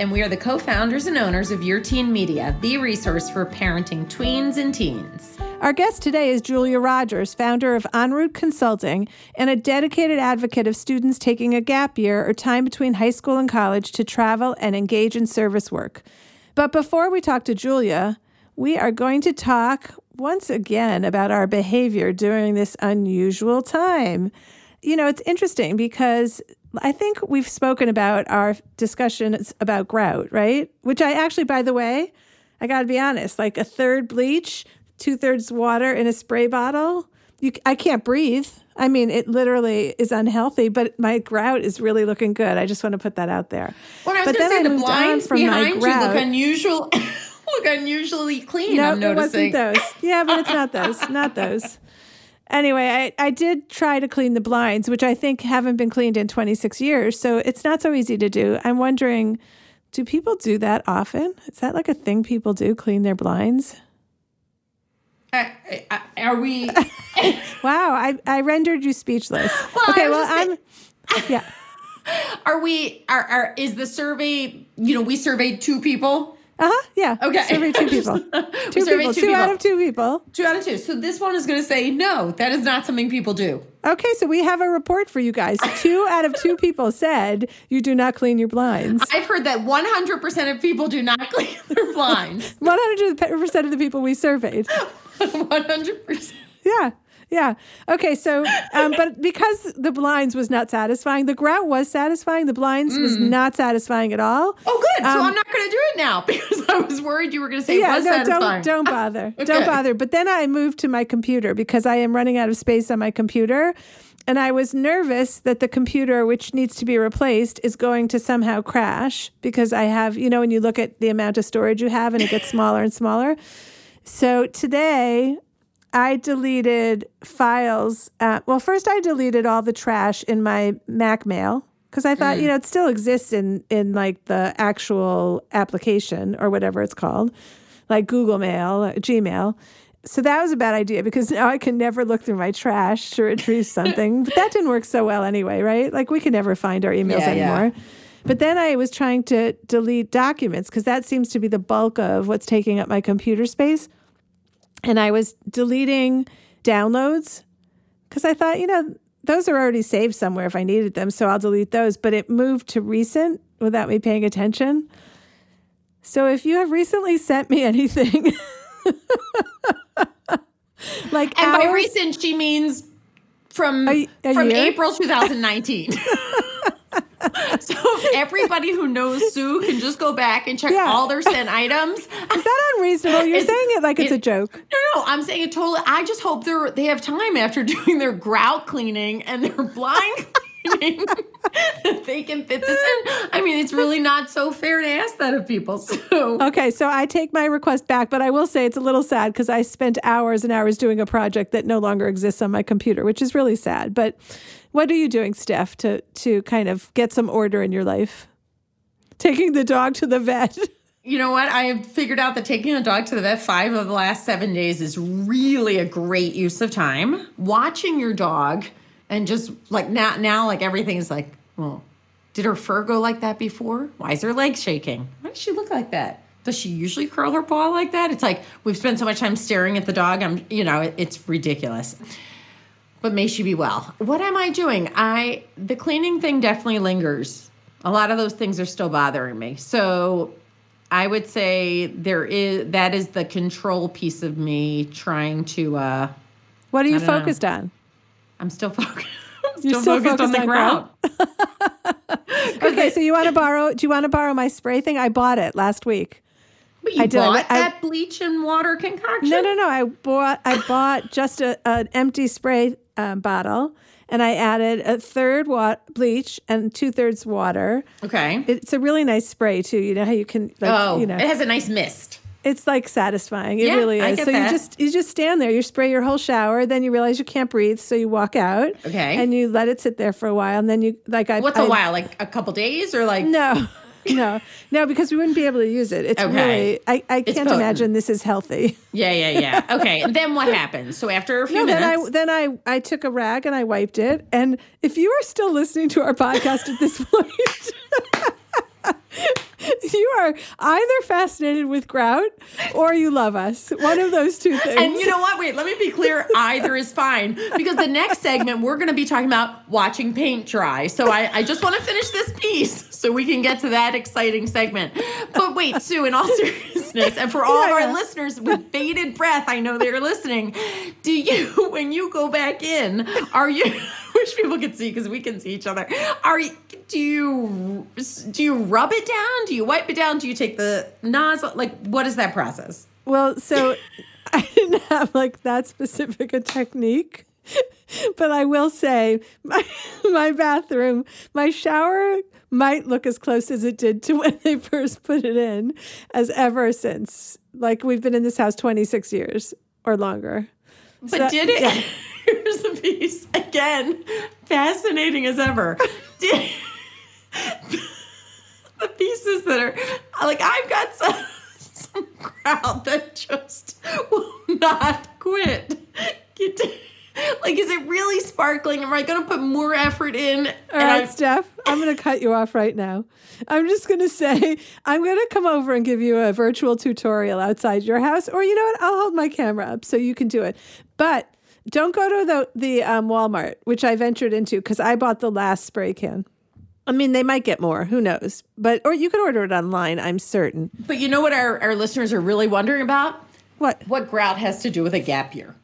and we are the co founders and owners of Your Teen Media, the resource for parenting tweens and teens. Our guest today is Julia Rogers, founder of EnRoute Consulting and a dedicated advocate of students taking a gap year or time between high school and college to travel and engage in service work. But before we talk to Julia, we are going to talk once again about our behavior during this unusual time. You know, it's interesting because I think we've spoken about our discussions about grout, right? Which I actually, by the way, I got to be honest, like a third bleach, two thirds water in a spray bottle. You, I can't breathe. I mean, it literally is unhealthy, but my grout is really looking good. I just want to put that out there. Well, I was but to say I the moved on blinds from my behind you grout. look unusual, look unusually clean. No, it wasn't those. Yeah, but it's not those. Not those. Anyway, I, I did try to clean the blinds, which I think haven't been cleaned in 26 years. So it's not so easy to do. I'm wondering, do people do that often? Is that like a thing people do, clean their blinds? Uh, uh, are we? Wow, I, I rendered you speechless. Well, okay, well, I'm. Yeah. Are we? Are, are is the survey? You know, we surveyed two people. Uh huh. Yeah. Okay. Surveyed two people. Two people. two Two out of two people. Two out of two. So this one is going to say no. That is not something people do. Okay, so we have a report for you guys. Two out of two people said you do not clean your blinds. I've heard that 100% of people do not clean their blinds. 100% of the people we surveyed. 100%. Yeah. Yeah. Okay. So, um, but because the blinds was not satisfying, the grout was satisfying. The blinds was not satisfying at all. Oh, good. so Um, I'm not going to do it now because I was worried you were going to say yeah. it was No. satisfying. Don't. Don't bother. Okay. Don't bother. But then I moved to my computer because I am running out of space on my computer. And I was nervous that the computer, which needs to be replaced, is going to somehow crash because I have, you know, when you look at the amount of storage you have and it gets smaller and smaller. So today I deleted files. Uh, well, first I deleted all the trash in my Mac Mail because I thought, you know, it still exists in in like the actual application or whatever it's called, like Google Mail, uh, Gmail. So that was a bad idea because now I can never look through my trash to retrieve something. but that didn't work so well anyway, right? Like we can never find our emails Yeah, yeah. anymore. But then I was trying to delete documents because that seems to be the bulk of what's taking up my computer space and I was deleting downloads because I thought, you know, those are already saved somewhere if I needed them, so I'll delete those. But it moved to recent without me paying attention. So if you have recently sent me anything, like and by recent, she means from, A- a from year? April 2019. so everybody who knows Sue can just go back and check Yeah. all their sent items. is that unreasonable? You're saying it like it's a joke. No, no, I'm saying it totally. I just hope they're they have time after doing their grout cleaning and their blind cleaning that they can fit this in. I mean, it's really not so fair to ask that of people. So Okay, so I take my request back, but I will say it's a little sad because I spent hours and hours doing a project that no longer exists on my computer, which is really sad. But what are you doing, Steph, to to kind of get some order in your life? Taking the dog to the vet. you know what? I figured out that taking a dog to the vet five of the last seven days is really a great use of time. Watching your dog and just like now, now like everything is like, well, did her fur go like that before? Why is her leg shaking? Why does she look like that? Does she usually curl her paw like that? It's like we've spent so much time staring at the dog. I'm, you know, it- it's ridiculous. But may she be well. What am I doing? I the cleaning thing definitely lingers. A lot of those things are still bothering me. So I would say there is that is the control piece of me trying to uh What are you don't know. focused on? I'm still focused. I'm You're still, still focused, on focused the on ground. Okay, so you want to borrow? Do you want to borrow my spray thing? I bought it last week. But you I did. I bought I- that bleach and water concoction? No, no, no. I bought I bought just a, an empty spray um, bottle, and I added a third wa- bleach and two thirds water. Okay. It's a really nice spray too. You know how you can like oh, you know it has a nice mist. It's like satisfying. It Yeah, really I is. so that. you just you just stand there, you spray your whole shower, then you realize you can't breathe, so you walk out. Okay. And you let it sit there for a while, and then you like I What's a a while? Like a couple days or like No. No, no, because we wouldn't be able to use it. It's Okay. really, I, I can't imagine this is healthy. Yeah, yeah, yeah. Okay. then what happens? So after a few No, then minutes. I then I I took a rag and I wiped it. And if you are still listening to our podcast at this point, you are either fascinated with grout or you love us. One of those two things. And you know what? Wait, let me be clear. Either is fine because the next segment we're going to be talking about watching paint dry. So I, I just want to finish this piece so we can get to that exciting segment. But wait, Sue, in all seriousness, and for all of our yeah. listeners with bated breath, I know they're listening. Do you, when you go back in, are you? Wish people could see because we can see each other. Are you? Do you do you rub it down? Do you wipe it down? Do you take the nozzle? Like, what is that process? Well, so I didn't have like that specific a technique. But I will say my my bathroom, my shower might look as close as it did to when they first put it in as ever since. Like we've been in this house 26 years or longer. But So- did it? yeah. Piece again, fascinating as ever. The pieces that are like I've got some some grout that just will not quit. Did- Like, is it really sparkling? Am I going to put more effort in? All right, Steph, I'm going to cut you off right now. I'm just going to say, I'm going to come over and give you a virtual tutorial outside your house, or you know what? I'll hold my camera up so you can do it. But don't go to the, the um, Walmart, which I ventured into because I bought the last spray can. I mean, they might get more. Who knows? But, or you can order it online, I'm certain. But you know what our, our listeners are really wondering about? What? What grout has to do with a gap year?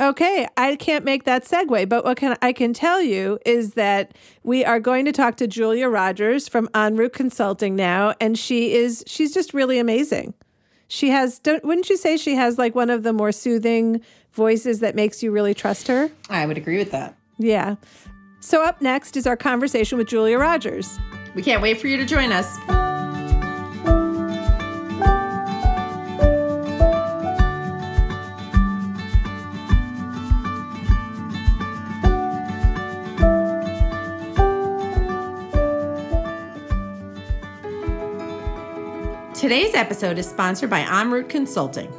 Okay, I can't make that segue, but what can I can tell you is that we are going to talk to Julia Rogers from EnRoute Consulting now, and she is she's just really amazing. She has, don't, wouldn't you say she has like one of the more soothing voices that makes you really trust her? I would agree with that. Yeah. So up next is our conversation with Julia Rogers. We can't wait for you to join us. Today's episode is sponsored by EnRoute Consulting.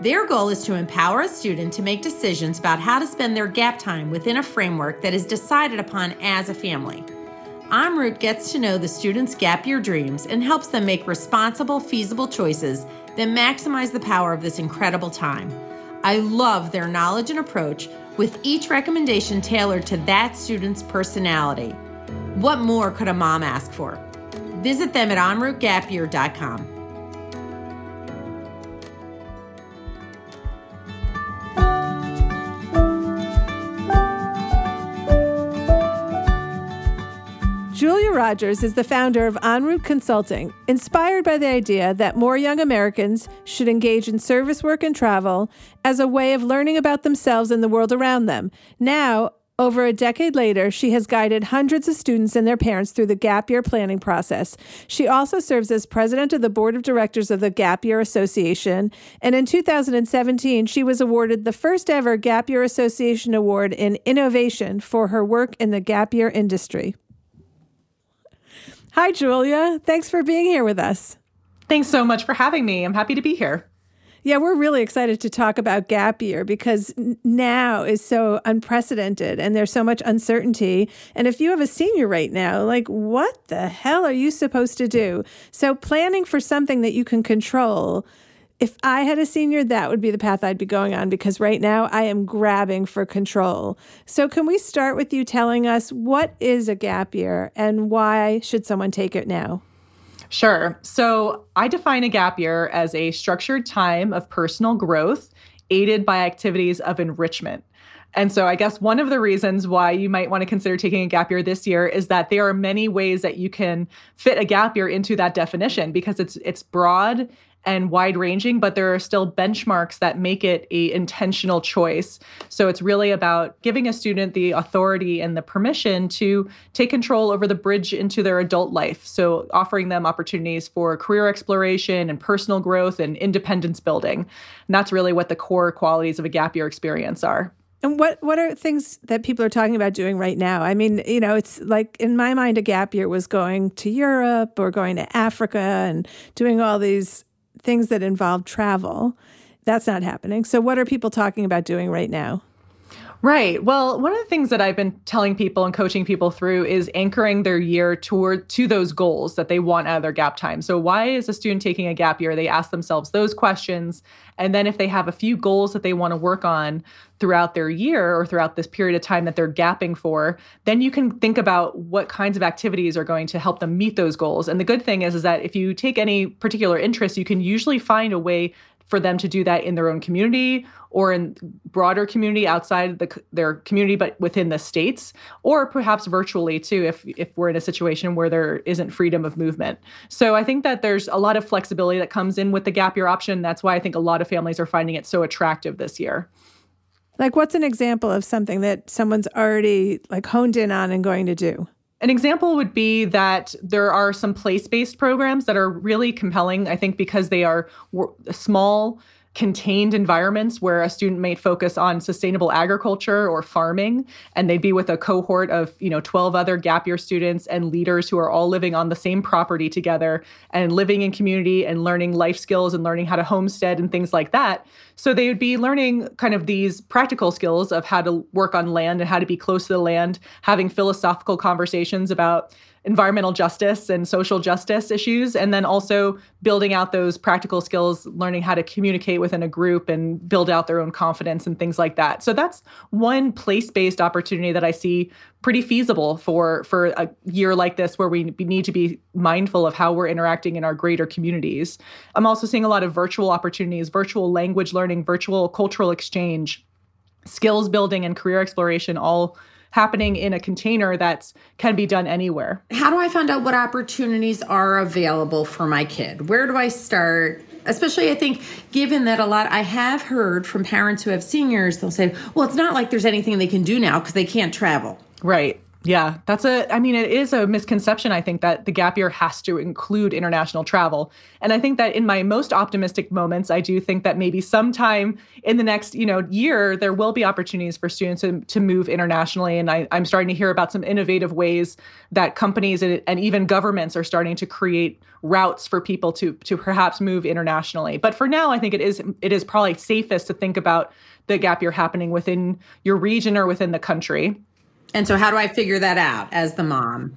Their goal is to empower a student to make decisions about how to spend their gap time within a framework that is decided upon as a family. EnRoute gets to know the students' gap year dreams and helps them make responsible, feasible choices that maximize the power of this incredible time. I love their knowledge and approach, with each recommendation tailored to that student's personality. What more could a mom ask for? Visit them at enroutegapyear.com. Rogers is the founder of EnRoute Consulting, inspired by the idea that more young Americans should engage in service work and travel as a way of learning about themselves and the world around them. Now, over a decade later, she has guided hundreds of students and their parents through the gap year planning process. She also serves as president of the board of directors of the Gap Year Association. And in 2017, she was awarded the first ever Gap Year Association Award in Innovation for her work in the gap year industry. Hi, Julia. Thanks for being here with us. Thanks so much for having me. I'm happy to be here. Yeah, we're really excited to talk about gap year because now is so unprecedented and there's so much uncertainty. And if you have a senior right now, like what the hell are you supposed to do? So, planning for something that you can control. If I had a senior, that would be the path I'd be going on because right now I am grabbing for control. So, can we start with you telling us what is a gap year and why should someone take it now? Sure. So I define a gap year as a structured time of personal growth aided by activities of enrichment. And so I guess one of the reasons why you might want to consider taking a gap year this year is that there are many ways that you can fit a gap year into that definition because it's it's broad and wide ranging, but there are still benchmarks that make it a intentional choice. So it's really about giving a student the authority and the permission to take control over the bridge into their adult life. So offering them opportunities for career exploration and personal growth and independence building. And that's really what the core qualities of a gap year experience are. And what what are things that people are talking about doing right now? I mean, you know, it's like in my mind, a gap year was going to Europe or going to Africa and doing all these things that involve travel. That's not happening. So, what are people talking about doing right now? Right. Well, one of the things that I've been telling people and coaching people through is anchoring their year toward to those goals that they want out of their gap time. So why is a student taking a gap year? They ask themselves those questions. And then if they have a few goals that they want to work on throughout their year or throughout this period of time that they're gapping for, then you can think about what kinds of activities are going to help them meet those goals. And the good thing is is that if you take any particular interest, you can usually find a way for them to do that in their own community or in broader community outside the, their community but within the states or perhaps virtually too if if we're in a situation where there isn't freedom of movement. So i think that there's a lot of flexibility that comes in with the gap year option. That's why i think a lot of families are finding it so attractive this year. Like what's an example of something that someone's already like honed in on and going to do an example would be that there are some place based programs that are really compelling, I think, because they are small contained environments where a student may focus on sustainable agriculture or farming and they'd be with a cohort of you know 12 other gap year students and leaders who are all living on the same property together and living in community and learning life skills and learning how to homestead and things like that. So they would be learning kind of these practical skills of how to work on land and how to be close to the land having philosophical conversations about environmental justice and social justice issues, and then also building out those practical skills, learning how to communicate within a group and build out their own confidence and things like that. So that's one place-based opportunity that I see pretty feasible for for a year like this where we need to be mindful of how we're interacting in our greater communities. I'm also seeing a lot of virtual opportunities, virtual language learning, virtual cultural exchange, skills building and career exploration all happening in a container that's can be done anywhere. How do I find out what opportunities are available for my kid? Where do I start? Especially, I think, given that a lot, I have heard from parents who have seniors, they'll say, well, it's not like there's anything they can do now because they can't travel. Right. Yeah, that's a, I mean, it is a misconception, I think, that the gap year has to include international travel. And I think that in my most optimistic moments, I do think that maybe sometime in the next, you know, year, there will be opportunities for students to, to move internationally. And I, am starting to hear about some innovative ways that companies and, and even governments are starting to create routes for people to, to perhaps move internationally. But for now, I think it is, it is probably safest to think about the gap year happening within your region or within the country. And so, how do I figure that out as the mom?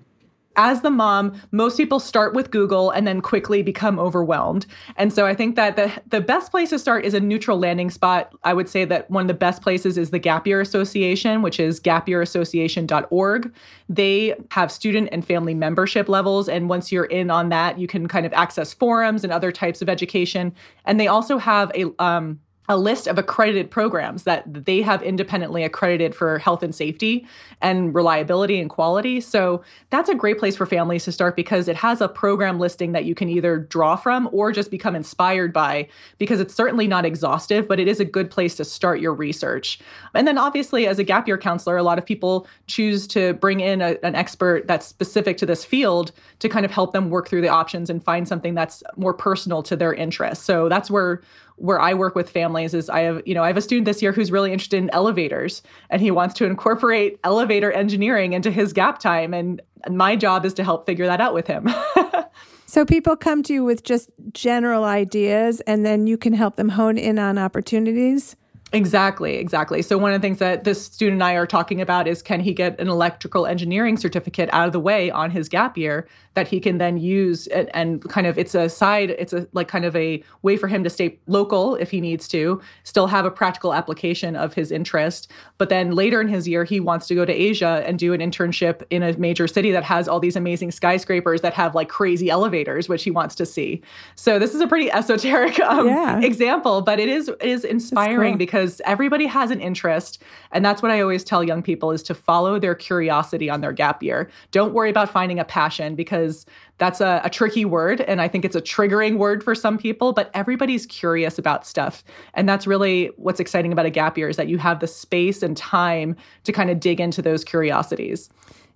As the mom, most people start with Google and then quickly become overwhelmed. And so I think that the, the best place to start is a neutral landing spot. I would say that one of the best places is the Gap Year Association, which is gapyearassociation.org. They have student and family membership levels. And once you're in on that, you can kind of access forums and other types of education. And they also have a um, a list of accredited programs that they have independently accredited for health and safety and reliability and quality. So that's a great place for families to start because it has a program listing that you can either draw from or just become inspired by because it's certainly not exhaustive, but it is a good place to start your research. And then obviously as a gap year counselor, a lot of people choose to bring in a, an expert that's specific to this field to kind of help them work through the options and find something that's more personal to their interests. So that's where where I work with families is I have, you know, I have a student this year who's really interested in elevators and he wants to incorporate elevator engineering into his gap time. And my job is to help figure that out with him. so people come to you with just general ideas and then you can help them hone in on opportunities. Exactly, exactly. So one of the things that this student and I are talking about is can he get an electrical engineering certificate out of the way on his gap year that he can then use and, and, kind of it's a side it's a like kind of a way for him to stay local if he needs to still have a practical application of his interest but then later in his year he wants to go to asia and do an internship in a major city that has all these amazing skyscrapers that have like crazy elevators which he wants to see so this is a pretty esoteric um, yeah. example but it is it is inspiring because because everybody has an interest. And that's what I always tell young people is to follow their curiosity on their gap year. Don't worry about finding a passion because that's a, a, tricky word. And I think it's a triggering word for some people, but everybody's curious about stuff. And that's really what's exciting about a gap year is that you have the space and time to kind of dig into those curiosities.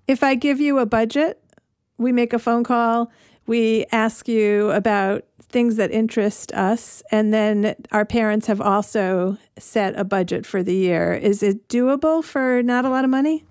If I give you a budget, we make a phone call, we ask you about things that interest us, and then our parents have also set a budget for the year. Is it doable for not a lot of money?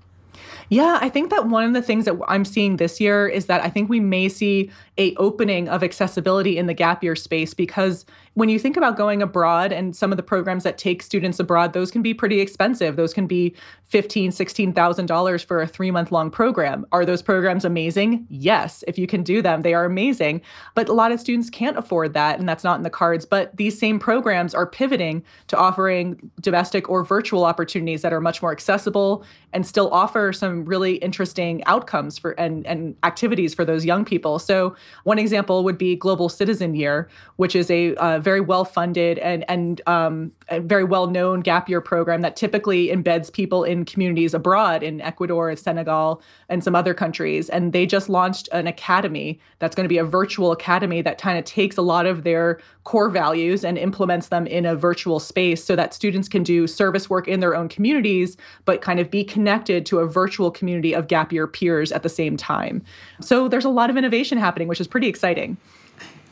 Yeah, I think that one of the things that I'm seeing this year is that I think we may see a opening of accessibility in the gap year space because when you think about going abroad and some of the programs that take students abroad, those can be pretty expensive. Those can be fifteen, sixteen thousand dollars for a three month long program. Are those programs amazing? Yes, if you can do them, they are amazing. But a lot of students can't afford that, and that's not in the cards. But these same programs are pivoting to offering domestic or virtual opportunities that are much more accessible and still offer some really interesting outcomes for and, and activities for those young people. So one example would be Global Citizen Year, which is a uh, very well funded and and um, very well known gap year program that typically embeds people in communities abroad in Ecuador, Senegal, and some other countries. And they just launched an academy that's going to be a virtual academy that kind of takes a lot of their core values and implements them in a virtual space so that students can do service work in their own communities, but kind of be connected to a virtual community of gap year peers at the same time. So there's a lot of innovation happening, which is pretty exciting.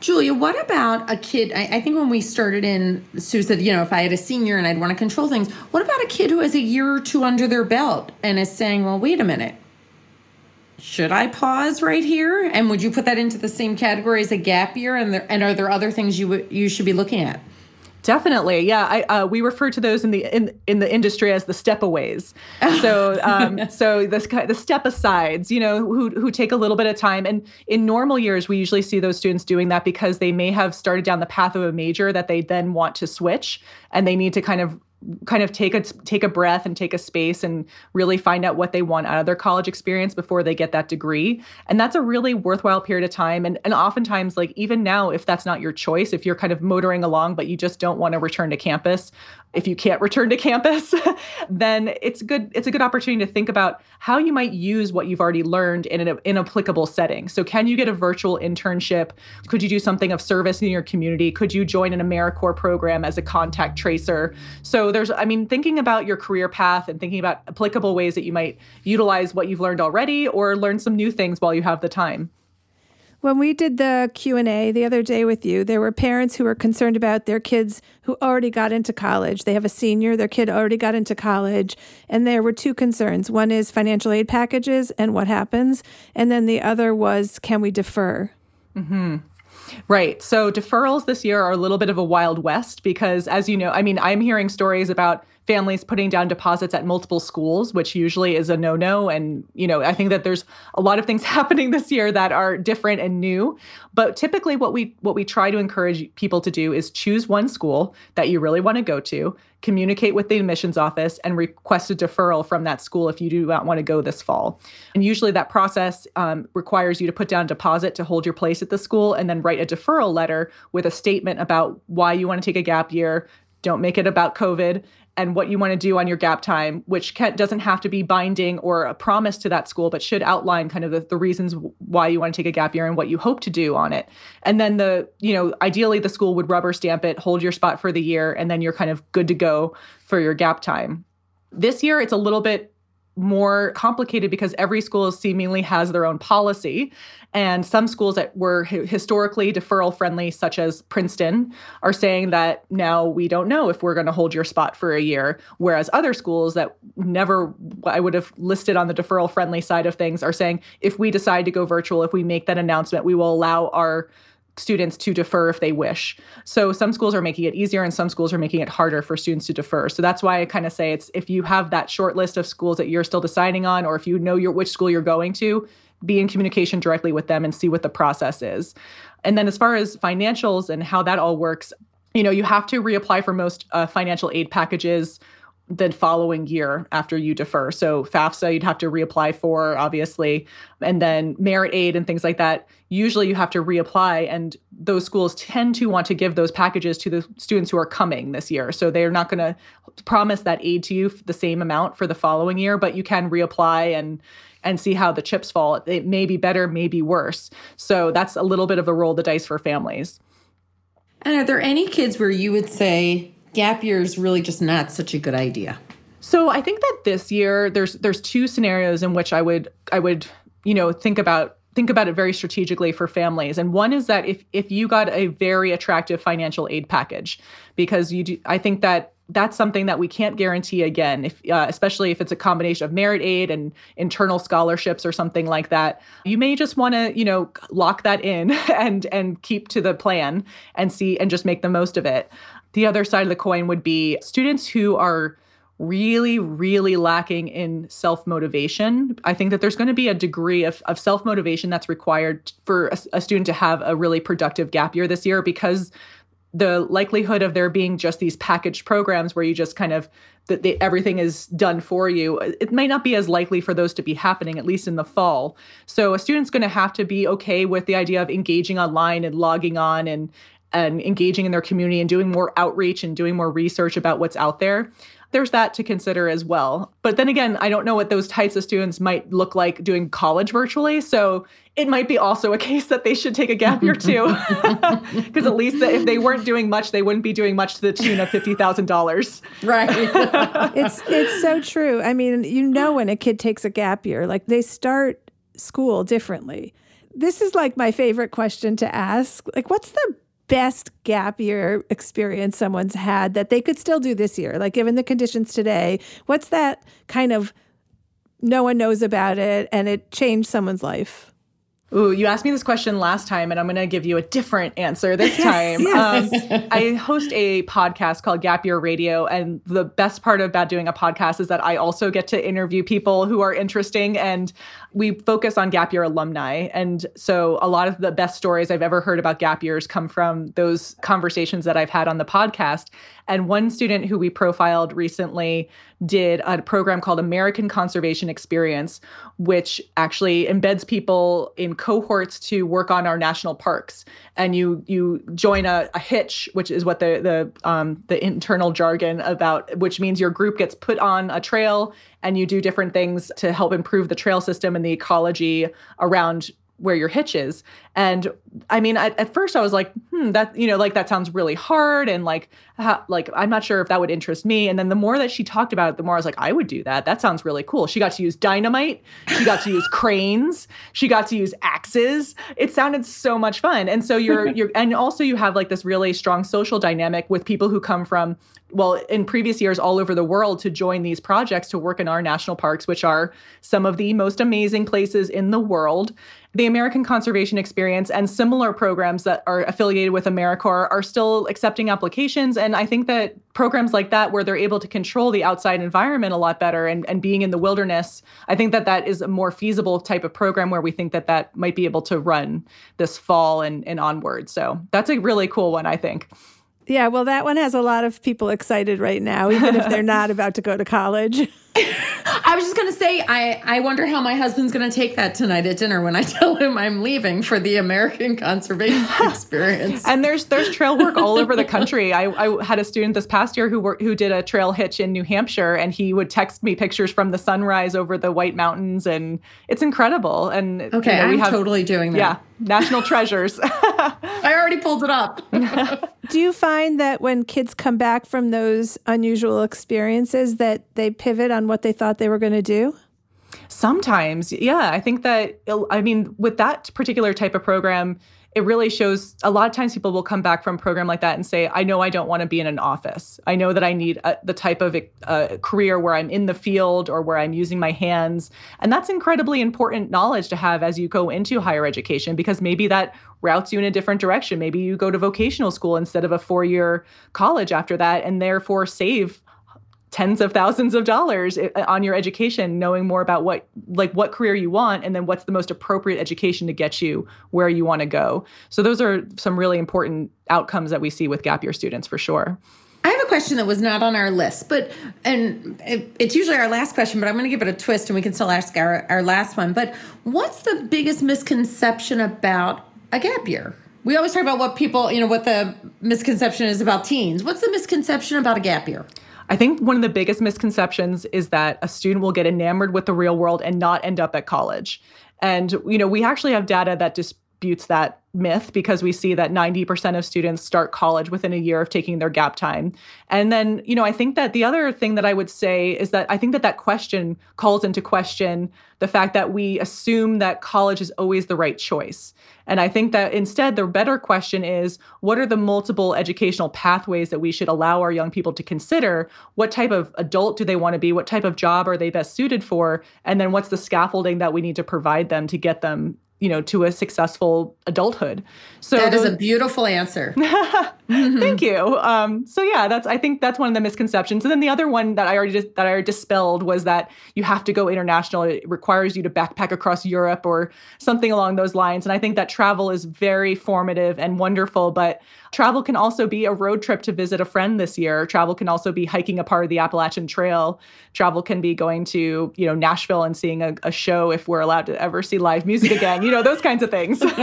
Julia, what about a kid? I, I, think when we started in, Sue said, you know, if I had a senior and I'd want to control things, what about a kid who has a year or two under their belt and is saying, well, wait a minute, should I pause right here? And would you put that into the same category as a gap year? And, there, and are there other things you, w- you should be looking at? Definitely, yeah. I, uh, we refer to those in the in, in the industry as the stepaways. So, um, so this the step asides, you know, who who take a little bit of time. And in normal years, we usually see those students doing that because they may have started down the path of a major that they then want to switch, and they need to kind of kind of take a take a breath and take a space and really find out what they want out of their college experience before they get that degree. And that's a really worthwhile period of time. And and oftentimes like even now if that's not your choice if you're kind of motoring along but you just don't want to return to campus if you can't return to campus then it's good it's a good opportunity to think about how you might use what you've already learned in an, an applicable setting. So can you get a virtual internship? Could you do something of service in your community? Could you join an americorps program as a contact tracer? So there's i mean thinking about your career path and thinking about applicable ways that you might utilize what you've learned already or learn some new things while you have the time when we did the Q&A the other day with you, there were parents who were concerned about their kids who already got into college. They have a senior, their kid already got into college, and there were two concerns. One is financial aid packages and what happens, and then the other was can we defer? Mhm. Right. So deferrals this year are a little bit of a wild west because, as you know, I mean, I'm hearing stories about families putting down deposits at multiple schools, which usually is a no no. And, you know, I think that there's a lot of things happening this year that are different and new. But typically what we what we try to encourage people to do is choose one school that you really want to go to, communicate with the admissions office and request a deferral from that school if you do not want to go this fall. And usually that process um, requires you to put down a deposit to hold your place at the school and then write a deferral letter with a statement about why you want to take a gap year. Don't make it about COVID and what you want to do on your gap time, which can, doesn't have to be binding or a promise to that school, but should outline kind of the, the reasons why you want to take a gap year and what you hope to do on it. And then the, you know, ideally the school would rubber stamp it, hold your spot for the year, and then you're kind of good to go for your gap time. This year, it's a little bit more complicated because every school seemingly has their own policy. And some schools that were historically deferral friendly, such as Princeton, are saying that now we don't know if we're going to hold your spot for a year. Whereas other schools that never I would have listed on the deferral friendly side of things are saying if we decide to go virtual, if we make that announcement, we will allow our students to defer if they wish. So some schools are making it easier and some schools are making it harder for students to defer. So that's why I kind of say it's if you have that short list of schools that you're still deciding on or if you know your which school you're going to, be in communication directly with them and see what the process is. And then as far as financials and how that all works, you know, you have to reapply for most uh, financial aid packages the following year after you defer. So FAFSA you'd have to reapply for obviously and then merit aid and things like that. Usually you have to reapply and those schools tend to want to give those packages to the students who are coming this year. So they're not going to promise that aid to you the same amount for the following year, but you can reapply and and see how the chips fall. It may be better, may be worse. So that's a little bit of a roll the dice for families. And are there any kids where you would say gap year is really just not such a good idea? So I think that this year there's there's two scenarios in which I would I would you know think about think about it very strategically for families. And one is that if if you got a very attractive financial aid package because you do i think that that's something that we can't guarantee again if uh, especially if it's a combination of merit aid and internal scholarships or something like that. You may just want to you know lock that in and and keep to the plan and see and just make the most of it the other side of the coin would be students who are really, really lacking in self motivation. I think that there's going to be a degree of, of self motivation that's required for a, a, student to have a really productive gap year this year because the likelihood of there being just these packaged programs where you just kind of that everything is done for you it might not be as likely for those to be happening at least in the fall so a student's going to have to be okay with the idea of engaging online and logging on and and engaging in their community and doing more outreach and doing more research about what's out there there's that to consider as well. But then again, I don't know what those types of students might look like doing college virtually. So it might be also a case that they should take a gap year too. Because at least if they weren't doing much, they wouldn't be doing much to the tune of $50,000. Right. it's, it's so true. I mean, you know, when a kid takes a gap year, like they start school differently. This is like my favorite question to ask. Like, what's the best gap year experience someone's had that they could still do this year? Like, given the conditions today, what's that kind of no one knows about it and it changed someone's life? Ooh, you asked me this question last time, and I'm going to give you a different answer this time. yes. Um, I host a podcast called Gap Year Radio, and the best part about doing a podcast is that I also get to interview people who are interesting, and we focus on Gap Year alumni. And so a lot of the best stories I've ever heard about Gap Years come from those conversations that I've had on the podcast. And one student who we profiled recently did a program called American Conservation Experience, which actually embeds people in cohorts to work on our national parks. And you you join a, a hitch, which is what the the um, the internal jargon about, which means your group gets put on a trail and you do different things to help improve the trail system and the ecology around where your hitch is. And I mean, at, at, first I was like, hmm, that, you know, like that sounds really hard. And like, how, like, I'm not sure if that would interest me. And then the more that she talked about it, the more I was like, I would do that. That sounds really cool. She got to use dynamite. She got to use cranes. She got to use axes. It sounded so much fun. And so you're, you're, and also you have like this really strong social dynamic with people who come from well, in previous years all over the world to join these projects to work in our national parks, which are some of the most amazing places in the world. The American Conservation Experience and similar programs that are affiliated with AmeriCorps are still accepting applications. And I think that programs like that, where they're able to control the outside environment a lot better and, and being in the wilderness, I think that that is a more feasible type of program where we think that that might be able to run this fall and, and onward. So that's a really cool one, I think. Yeah, well, that one has a lot of people excited right now, even if they're not about to go to college. I was just going to say, I, I wonder how my husband's going to take that tonight at dinner when I tell him I'm leaving for the American Conservation Experience. and there's there's trail work all over the country. I, I had a student this past year who worked, who did a trail hitch in New Hampshire, and he would text me pictures from the sunrise over the White Mountains, and it's incredible. And okay, you know, I'm have, totally doing that. Yeah, national treasures. I already pulled it up. Do you find that when kids come back from those unusual experiences that they pivot on what they thought they were going to do? Sometimes, yeah. I think that, I mean, with that particular type of program, it really shows a lot of times people will come back from a program like that and say i know i don't want to be in an office i know that i need a, the type of uh, career where i'm in the field or where i'm using my hands and that's incredibly important knowledge to have as you go into higher education because maybe that routes you in a different direction maybe you go to vocational school instead of a four year college after that and therefore save tens of thousands of dollars eh, on your education knowing more about what like what career you want and then what's the most appropriate education to get you where you want to go so those are some really important outcomes that we see with gap year students for sure I have a question that was not on our list, but and it, it's usually our last question, but I'm going to give it a twist, and we can still ask our, our last one. But what's the biggest misconception about a gap year? We always talk about what people, you know, what the misconception is about teens. What's the misconception about a gap year? I think one of the biggest misconceptions is that a student will get enamored with the real world and not end up at college. And you know, we actually have data that disputes that myth because we see that 90% of students start college within a year of taking their gap time. And then, you know, I think that the other thing that I would say is that I think that that question calls into question the fact that we assume that college is always the right choice. And I think that instead, the better question is what are the multiple educational pathways that we should allow our young people to consider? What type of adult do they want to be? What type of job are they best suited for? And then what's the scaffolding that we need to provide them to get them you know to a successful adulthood. So that is a beautiful answer. Thank you. Um, so yeah that's i think that's one of the misconceptions. And then the other one that i already that i already dispelled was that you have to go international. It requires you to backpack across europe or something along those lines. And i think that travel is very formative and wonderful but travel can also be a road trip to visit a friend this year. Travel can also be hiking a part of the appalachian trail. Travel can be going to you know nashville and seeing a, a show if we're allowed to ever see live music again you know those kinds of things.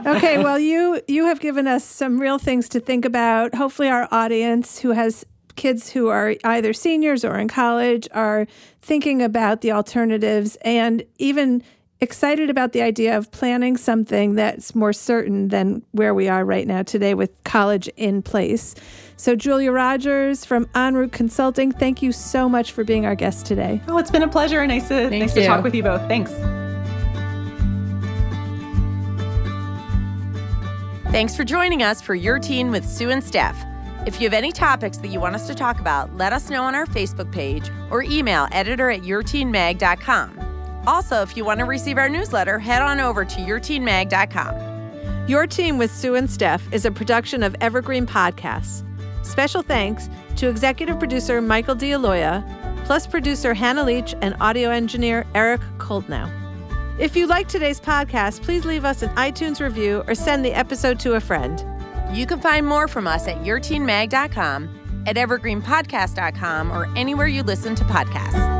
Okay well you you have given us some real things to think about. Hopefully our audience who has kids who are either seniors or in college are thinking about the alternatives and even excited about the idea of planning something that's more certain than where we are right now today with college in place. So, Julia Rogers from EnRoute Consulting, thank you so much for being our guest today. Oh, it's been a pleasure. Nice to, nice to talk with you both. Thanks. Thanks for joining us for Your Teen with Sue and Steph. If you have any topics that you want us to talk about, let us know on our Facebook page or email editor at yourteenmag.com. Also, if you want to receive our newsletter, head on over to yourteenmag.com. Your Teen with Sue and Steph is a production of Evergreen Podcasts. Special thanks to executive producer Michael D'Aloia, plus producer Hannah Leach and audio engineer Eric Koltnow. If you like today's podcast, please leave us an iTunes review or send the episode to a friend. You can find more from us at yourteenmag.com, at evergreenpodcast.com, or anywhere you listen to podcasts.